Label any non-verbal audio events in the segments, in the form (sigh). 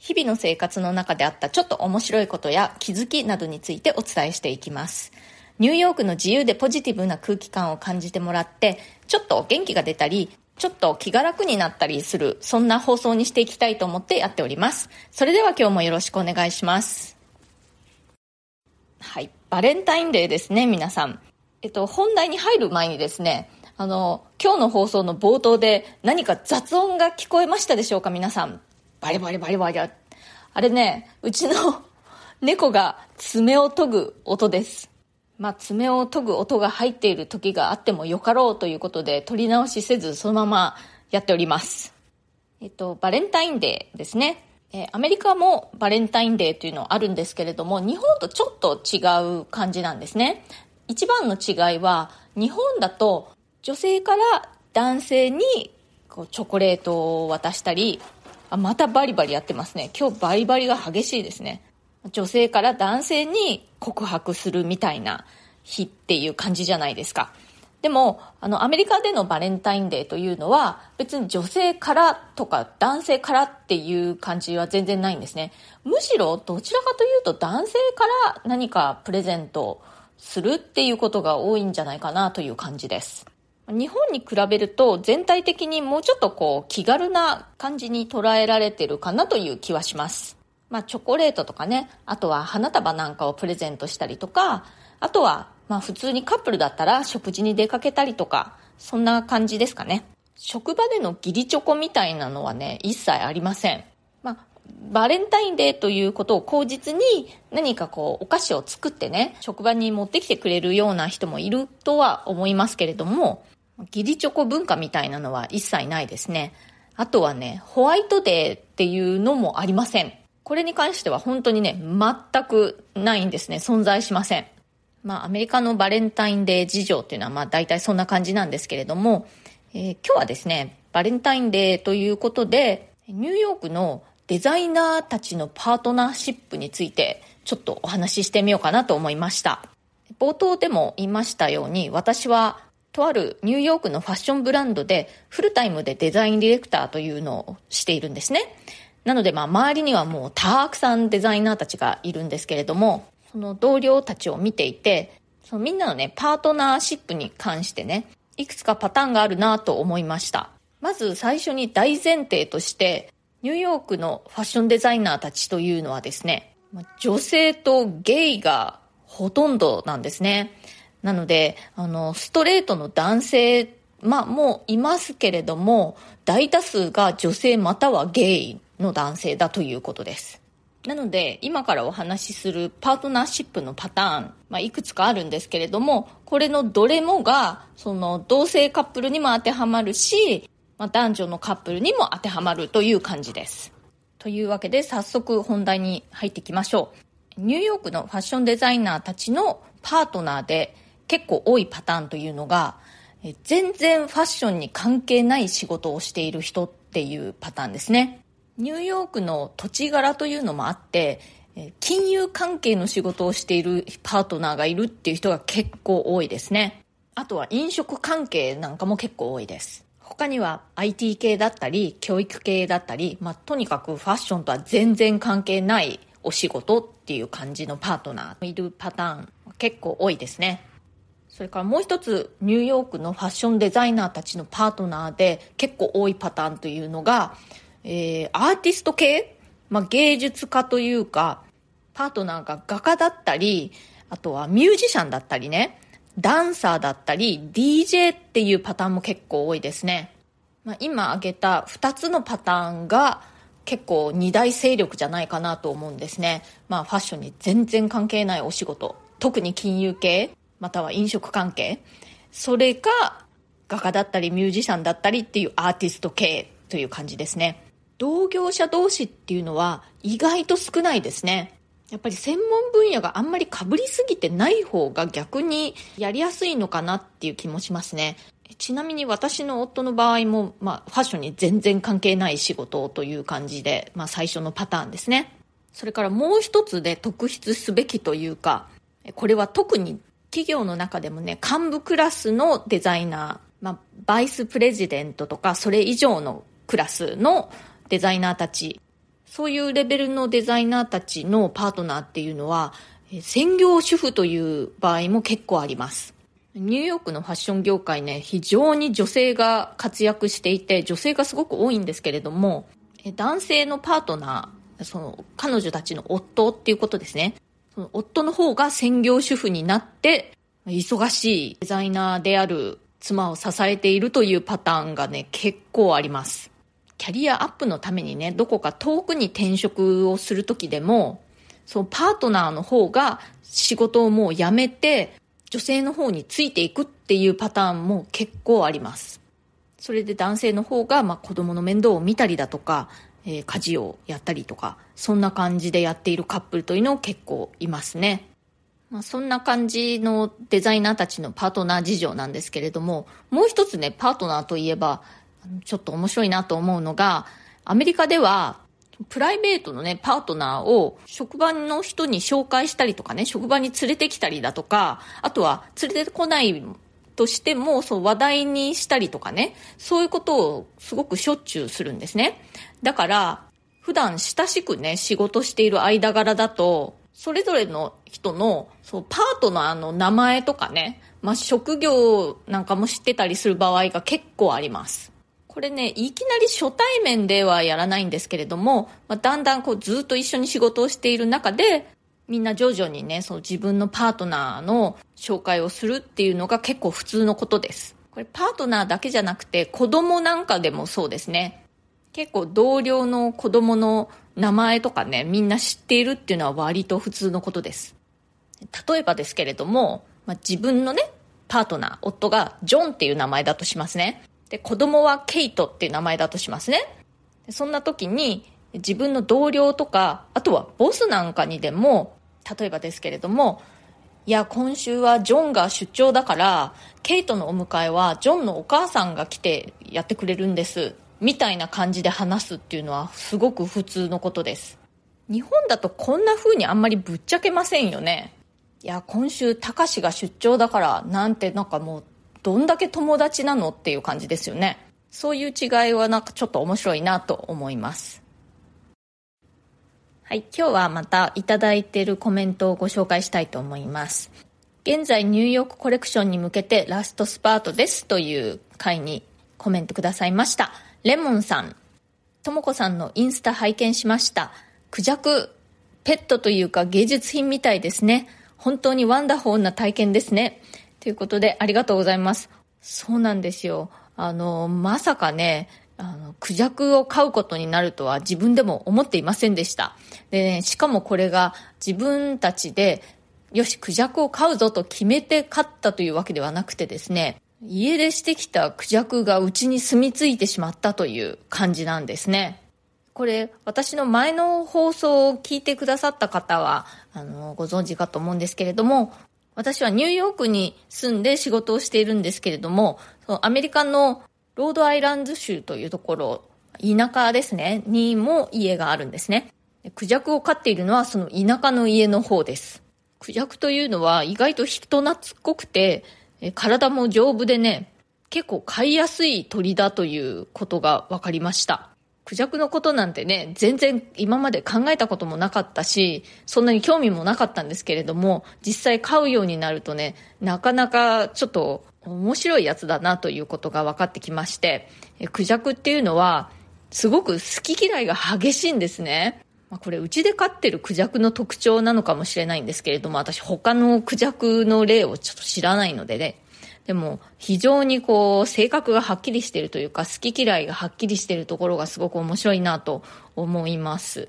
日々の生活の中であったちょっと面白いことや気づきなどについてお伝えしていきます。ニューヨークの自由でポジティブな空気感を感じてもらって、ちょっと元気が出たり、ちょっと気が楽になったりする、そんな放送にしていきたいと思ってやっております。それでは今日もよろしくお願いします。はい。バレンタインデーですね、皆さん。えっと、本題に入る前にですね、あの、今日の放送の冒頭で何か雑音が聞こえましたでしょうか、皆さん。バリバリバリバリ。あれね、うちの (laughs) 猫が爪を研ぐ音です。まあ、爪を研ぐ音が入っている時があってもよかろうということで、取り直しせずそのままやっております。えっと、バレンタインデーですね。えー、アメリカもバレンタインデーというのはあるんですけれども、日本とちょっと違う感じなんですね。一番の違いは、日本だと女性から男性にこうチョコレートを渡したり、あ、またバリバリやってますね。今日バリバリが激しいですね。女性から男性に告白するみたいな日っていう感じじゃないですか。でも、あの、アメリカでのバレンタインデーというのは、別に女性からとか男性からっていう感じは全然ないんですね。むしろ、どちらかというと男性から何かプレゼントするっていうことが多いんじゃないかなという感じです。日本に比べると全体的にもうちょっとこう気軽な感じに捉えられてるかなという気はします。まあチョコレートとかね、あとは花束なんかをプレゼントしたりとか、あとはまあ普通にカップルだったら食事に出かけたりとか、そんな感じですかね。職場での義理チョコみたいなのはね、一切ありません。まあバレンタインデーということを口実に何かこうお菓子を作ってね、職場に持ってきてくれるような人もいるとは思いますけれども、義理チョコ文化みたいなのは一切ないですね。あとはね、ホワイトデーっていうのもありません。これに関しては本当にね、全くないんですね。存在しません。まあ、アメリカのバレンタインデー事情っていうのはまあ大体そんな感じなんですけれども、えー、今日はですね、バレンタインデーということで、ニューヨークのデザイナーたちのパートナーシップについてちょっとお話ししてみようかなと思いました。冒頭でも言いましたように、私はとあるニューヨークのファッションブランドでフルタイムでデザインディレクターというのをしているんですね。なのでまあ周りにはもうたくさんデザイナーたちがいるんですけれども、その同僚たちを見ていて、そのみんなのね、パートナーシップに関してね、いくつかパターンがあるなと思いました。まず最初に大前提として、ニューヨークのファッションデザイナーたちというのはですね、女性とゲイがほとんどなんですね。なので、あの、ストレートの男性、まあ、もういますけれども、大多数が女性またはゲイの男性だということです。なので、今からお話しするパートナーシップのパターン、まあ、いくつかあるんですけれども、これのどれもが、その、同性カップルにも当てはまるし、まあ、男女のカップルにも当てはまるという感じです。というわけで、早速本題に入っていきましょう。ニューヨークのファッションデザイナーたちのパートナーで、結構多いパターンというのが、全然ファッションに関係ない仕事をしている人っていうパターンですね。ニューヨークの土地柄というのもあって、金融関係の仕事をしているパートナーがいるっていう人が結構多いですね。あとは飲食関係なんかも結構多いです。他には IT 系だったり、教育系だったり、まあ、とにかくファッションとは全然関係ないお仕事っていう感じのパートナーいるパターン結構多いですね。それからもう一つニューヨークのファッションデザイナーたちのパートナーで結構多いパターンというのが、えー、アーティスト系、まあ、芸術家というかパートナーが画家だったりあとはミュージシャンだったりねダンサーだったり DJ っていうパターンも結構多いですね、まあ、今挙げた2つのパターンが結構二大勢力じゃないかなと思うんですね。まあファッションに全然関係ないお仕事。特に金融系または飲食関係、それが画家だったりミュージシャンだったりっていうアーティスト系という感じですね。同業者同士っていうのは意外と少ないですね。やっぱり専門分野があんまり被りすぎてない方が逆にやりやすいのかなっていう気もしますね。ちなみに私の夫の場合も、まあ、ファッションに全然関係ない仕事という感じで、まあ、最初のパターンですね。それからもう一つで特筆すべきというか、これは特に企業の中でもね、幹部クラスのデザイナー、まあ、バイスプレジデントとか、それ以上のクラスのデザイナーたち、そういうレベルのデザイナーたちのパートナーっていうのは、専業主婦という場合も結構あります。ニューヨークのファッション業界ね、非常に女性が活躍していて、女性がすごく多いんですけれども、男性のパートナー、その彼女たちの夫っていうことですね。その夫の方が専業主婦になって、忙しいデザイナーである妻を支えているというパターンがね、結構あります。キャリアアップのためにね、どこか遠くに転職をするときでも、そのパートナーの方が仕事をもう辞めて、女性の方についていくっていうパターンも結構あります。それで男性の方が、まあ、子供の面倒を見たりだとか、えー、家事をやったりとか、そんな感じでやっているカップルというのを結構いますね。まあ、そんな感じのデザイナーたちのパートナー事情なんですけれども、もう一つね、パートナーといえば、ちょっと面白いなと思うのが、アメリカではプライベートのね、パートナーを職場の人に紹介したりとかね、職場に連れてきたりだとか、あとは連れてこないとしても、そう話題にしたりとかね、そういうことをすごくしょっちゅうするんですね。だから、普段親しくね、仕事している間柄だと、それぞれの人の、そう、パートナーの名前とかね、まあ、職業なんかも知ってたりする場合が結構あります。これね、いきなり初対面ではやらないんですけれども、まあ、だんだんこうずっと一緒に仕事をしている中で、みんな徐々にね、その自分のパートナーの紹介をするっていうのが結構普通のことです。これパートナーだけじゃなくて子供なんかでもそうですね。結構同僚の子供の名前とかね、みんな知っているっていうのは割と普通のことです。例えばですけれども、まあ、自分のね、パートナー、夫がジョンっていう名前だとしますね。で、子供はケイトっていう名前だとしますね。そんな時に自分の同僚とか、あとはボスなんかにでも、例えばですけれども、いや、今週はジョンが出張だから、ケイトのお迎えはジョンのお母さんが来てやってくれるんです。みたいな感じで話すっていうのはすごく普通のことです。日本だとこんな風にあんまりぶっちゃけませんよね。いや、今週、たかしが出張だから、なんてなんかもうどんだけ友達なのっていう感じですよね。そういう違いはなんかちょっと面白いなと思います。はい、今日はまたいただいているコメントをご紹介したいと思います。現在ニューヨークコレクションに向けてラストスパートですという回にコメントくださいました。レモンさん、ともこさんのインスタ拝見しました。クジャク、ペットというか芸術品みたいですね。本当にワンダホーな体験ですね。ということで、ありがとうございます。そうなんですよ。あの、まさかね、あの、クジャクを飼うことになるとは自分でも思っていませんでした。でね、しかもこれが自分たちで、よし、クジャクを飼うぞと決めて飼ったというわけではなくてですね、家出してきたクジャクがうちに住み着いてしまったという感じなんですね。これ、私の前の放送を聞いてくださった方は、あの、ご存知かと思うんですけれども、私はニューヨークに住んで仕事をしているんですけれども、アメリカのロードアイランズ州というところ、田舎ですね、にも家があるんですね。クジャクを飼っているのはその田舎の家の方です。クジャクというのは意外と人懐っこくて、体も丈夫でね、結構飼いやすい鳥だということが分かりました。クジャクのことなんてね、全然今まで考えたこともなかったし、そんなに興味もなかったんですけれども、実際飼うようになるとね、なかなかちょっと面白いやつだなということが分かってきまして、クジャクっていうのは、すごく好き嫌いが激しいんですね。ま、これ、うちで飼ってるクジャクの特徴なのかもしれないんですけれども、私他のクジャクの例をちょっと知らないのでね、でも非常にこう性格がはっきりしてるというか好き嫌いがはっきりしてるところがすごく面白いなと思います。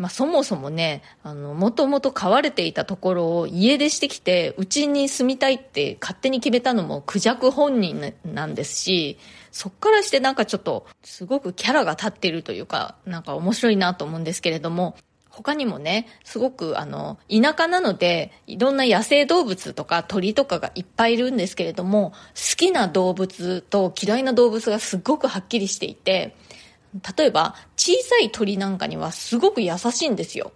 まあ、そもそもね、あの、もともと飼われていたところを家出してきて、うちに住みたいって勝手に決めたのもクジャク本人なんですし、そっからしてなんかちょっと、すごくキャラが立ってるというか、なんか面白いなと思うんですけれども、他にもね、すごくあの、田舎なので、いろんな野生動物とか鳥とかがいっぱいいるんですけれども、好きな動物と嫌いな動物がすごくはっきりしていて、例えば、小さい鳥なんかにはすごく優しいんですよ。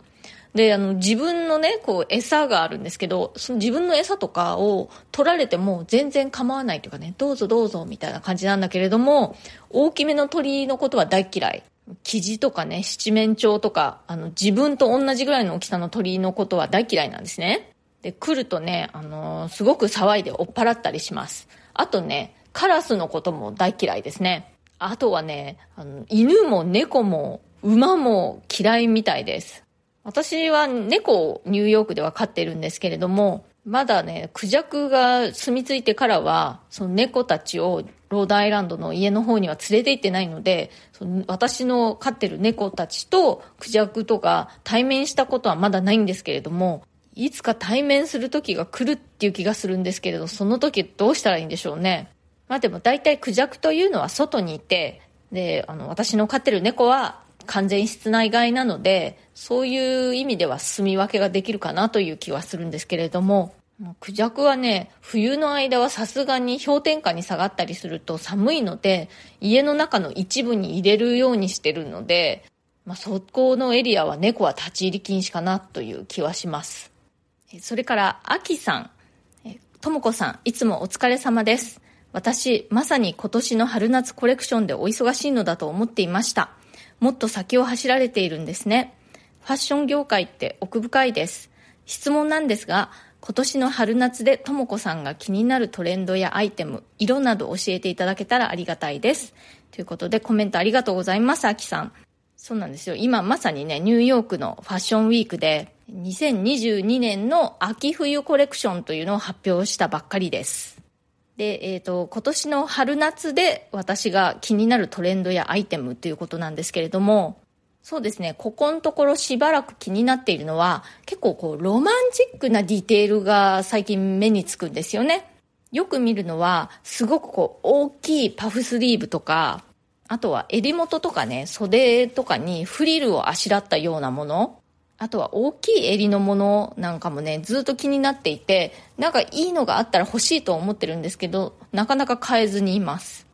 で、あの、自分のね、こう、餌があるんですけど、その自分の餌とかを取られても全然構わないというかね、どうぞどうぞみたいな感じなんだけれども、大きめの鳥のことは大嫌い。キジとかね、七面鳥とか、あの、自分と同じぐらいの大きさの鳥のことは大嫌いなんですね。で、来るとね、あのー、すごく騒いで追っ払ったりします。あとね、カラスのことも大嫌いですね。あとはね、あの、犬も猫も馬も嫌いみたいです。私は猫をニューヨークでは飼ってるんですけれども、まだね、クジャクが住み着いてからは、その猫たちをロードアイランドの家の方には連れて行ってないので、その私の飼ってる猫たちとクジャクとか対面したことはまだないんですけれども、いつか対面する時が来るっていう気がするんですけれど、その時どうしたらいいんでしょうね。まあでも大体クジャクというのは外にいて、で、あの、私の飼ってる猫は完全室内外なので、そういう意味では住み分けができるかなという気はするんですけれども、クジャクはね、冬の間はさすがに氷点下に下がったりすると寒いので、家の中の一部に入れるようにしてるので、まあ、そこのエリアは猫は立ち入り禁止かなという気はします。それから、アキさん、ともこさん、いつもお疲れ様です。私、まさに今年の春夏コレクションでお忙しいのだと思っていました。もっと先を走られているんですね。ファッション業界って奥深いです。質問なんですが、今年の春夏でともこさんが気になるトレンドやアイテム、色など教えていただけたらありがたいです。ということでコメントありがとうございます、あきさん。そうなんですよ。今まさにね、ニューヨークのファッションウィークで、2022年の秋冬コレクションというのを発表したばっかりです。で、えっ、ー、と、今年の春夏で私が気になるトレンドやアイテムということなんですけれども、そうですね、ここのところしばらく気になっているのは、結構こう、ロマンチックなディテールが最近目につくんですよね。よく見るのは、すごくこう、大きいパフスリーブとか、あとは襟元とかね、袖とかにフリルをあしらったようなもの。あとは大きい襟のものなんかもね、ずっと気になっていて、なんかいいのがあったら欲しいと思ってるんですけど、なかなか買えずにいます。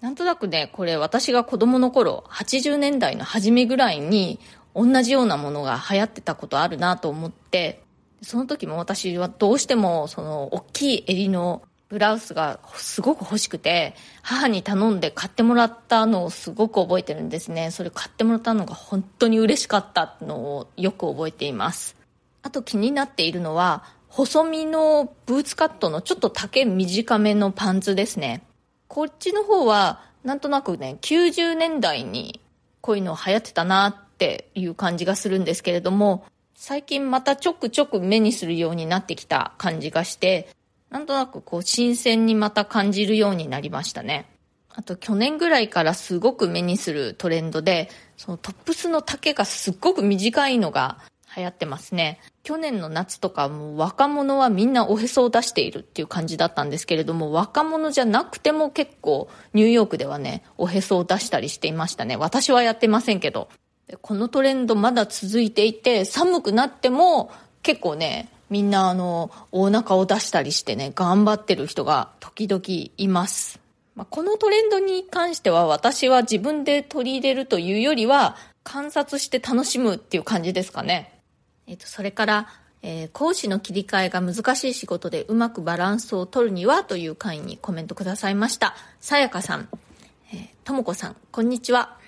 なんとなくね、これ私が子供の頃、80年代の初めぐらいに、同じようなものが流行ってたことあるなと思って、その時も私はどうしても、その、大きい襟のブラウスがすごく欲しくて、母に頼んで買ってもらったのをすごく覚えてるんですね。それ買ってもらったのが本当に嬉しかったのをよく覚えています。あと気になっているのは、細身のブーツカットのちょっと丈短めのパンツですね。こっちの方は、なんとなくね、90年代にこういうの流行ってたなっていう感じがするんですけれども、最近またちょくちょく目にするようになってきた感じがして、なんとなくこう新鮮にまた感じるようになりましたね。あと去年ぐらいからすごく目にするトレンドで、そのトップスの丈がすっごく短いのが流行ってますね。去年の夏とかも若者はみんなおへそを出しているっていう感じだったんですけれども、若者じゃなくても結構ニューヨークではね、おへそを出したりしていましたね。私はやってませんけど。このトレンドまだ続いていて、寒くなっても結構ね、みんなあの、お腹を出したりしてね、頑張ってる人が時々います。まあ、このトレンドに関しては私は自分で取り入れるというよりは、観察して楽しむっていう感じですかね。えっ、と、それから、えー、講師の切り替えが難しい仕事でうまくバランスを取るにはという会にコメントくださいました。さやかさん、えー、ともこさん、こんにちは。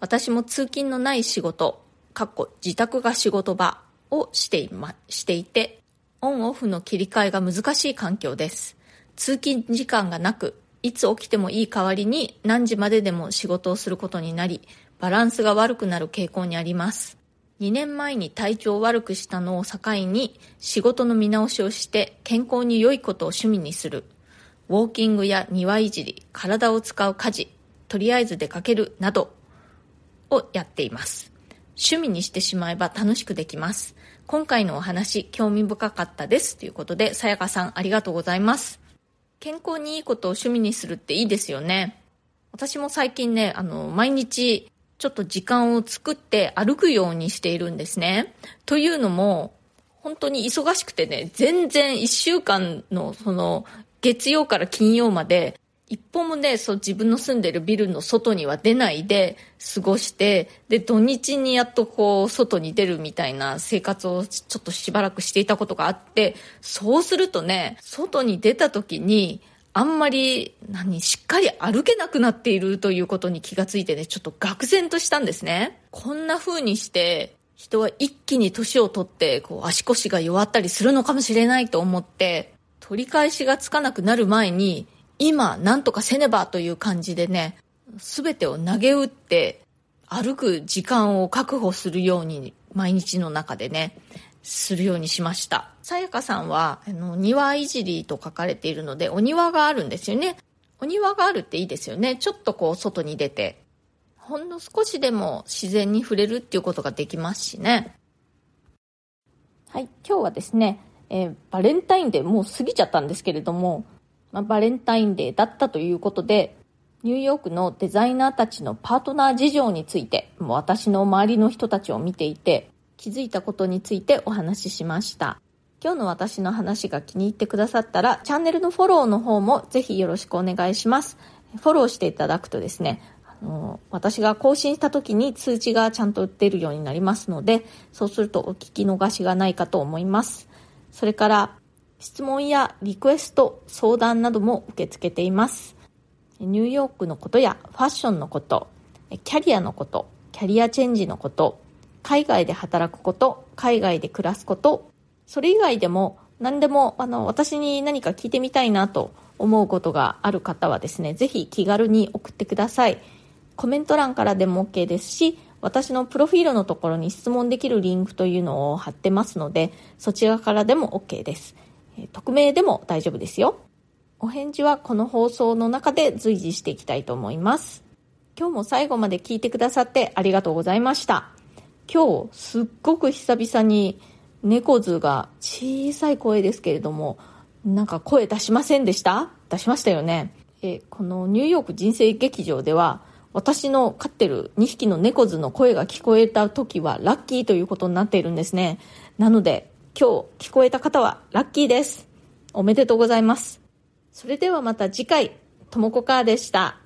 私も通勤のない仕事、かっこ自宅が仕事場をしていま、していて、オンオフの切り替えが難しい環境です。通勤時間がなく、いつ起きてもいい代わりに何時まででも仕事をすることになり、バランスが悪くなる傾向にあります。2年前に体調を悪くしたのを境に仕事の見直しをして健康に良いことを趣味にする。ウォーキングや庭いじり、体を使う家事、とりあえず出かけるなどをやっています。趣味にしてしまえば楽しくできます。今回のお話、興味深かったです。ということで、さやかさんありがとうございます。健康にいいことを趣味にするっていいですよね。私も最近ね、あの、毎日、ちょっと時間を作って歩くようにしているんですね。というのも、本当に忙しくてね、全然1週間のその月曜から金曜まで一歩もね、そう自分の住んでるビルの外には出ないで過ごして、で、土日にやっとこう、外に出るみたいな生活をちょっとしばらくしていたことがあって、そうするとね、外に出た時に、あんまり、何、しっかり歩けなくなっているということに気がついてね、ちょっと愕然としたんですね。こんな風にして、人は一気に年を取って、こう、足腰が弱ったりするのかもしれないと思って、取り返しがつかなくなる前に、今、なんとかせねばという感じでね、すべてを投げ打って、歩く時間を確保するように、毎日の中でね、するようにしました。さやかさんは、あの、庭いじりと書かれているので、お庭があるんですよね。お庭があるっていいですよね。ちょっとこう、外に出て、ほんの少しでも自然に触れるっていうことができますしね。はい、今日はですね、えー、バレンタインデーもう過ぎちゃったんですけれども、まあ、バレンタインデーだったということで、ニューヨークのデザイナーたちのパートナー事情について、もう私の周りの人たちを見ていて、気づいたことについてお話ししました。今日の私の話が気に入ってくださったら、チャンネルのフォローの方もぜひよろしくお願いします。フォローしていただくとですね、あの私が更新した時に通知がちゃんと出るようになりますので、そうするとお聞き逃しがないかと思います。それから、質問やリクエスト、相談なども受け付けています。ニューヨークのことやファッションのこと、キャリアのこと、キャリアチェンジのこと、海外で働くこと、海外で暮らすこと、それ以外でも何でもあの私に何か聞いてみたいなと思うことがある方はですね、ぜひ気軽に送ってください。コメント欄からでも OK ですし、私のプロフィールのところに質問できるリンクというのを貼ってますので、そちらからでも OK です。匿名でも大丈夫ですよ。お返事はこの放送の中で随時していきたいと思います。今日も最後まで聞いてくださってありがとうございました。今日すっごく久々に猫図が小さい声ですけれども、なんか声出しませんでした？出しましたよね。えこのニューヨーク人生劇場では私の飼ってる2匹の猫図の声が聞こえた時はラッキーということになっているんですね。なので今日聞こえた方はラッキーです。おめでとうございます。それではまた次回、ともこかーでした。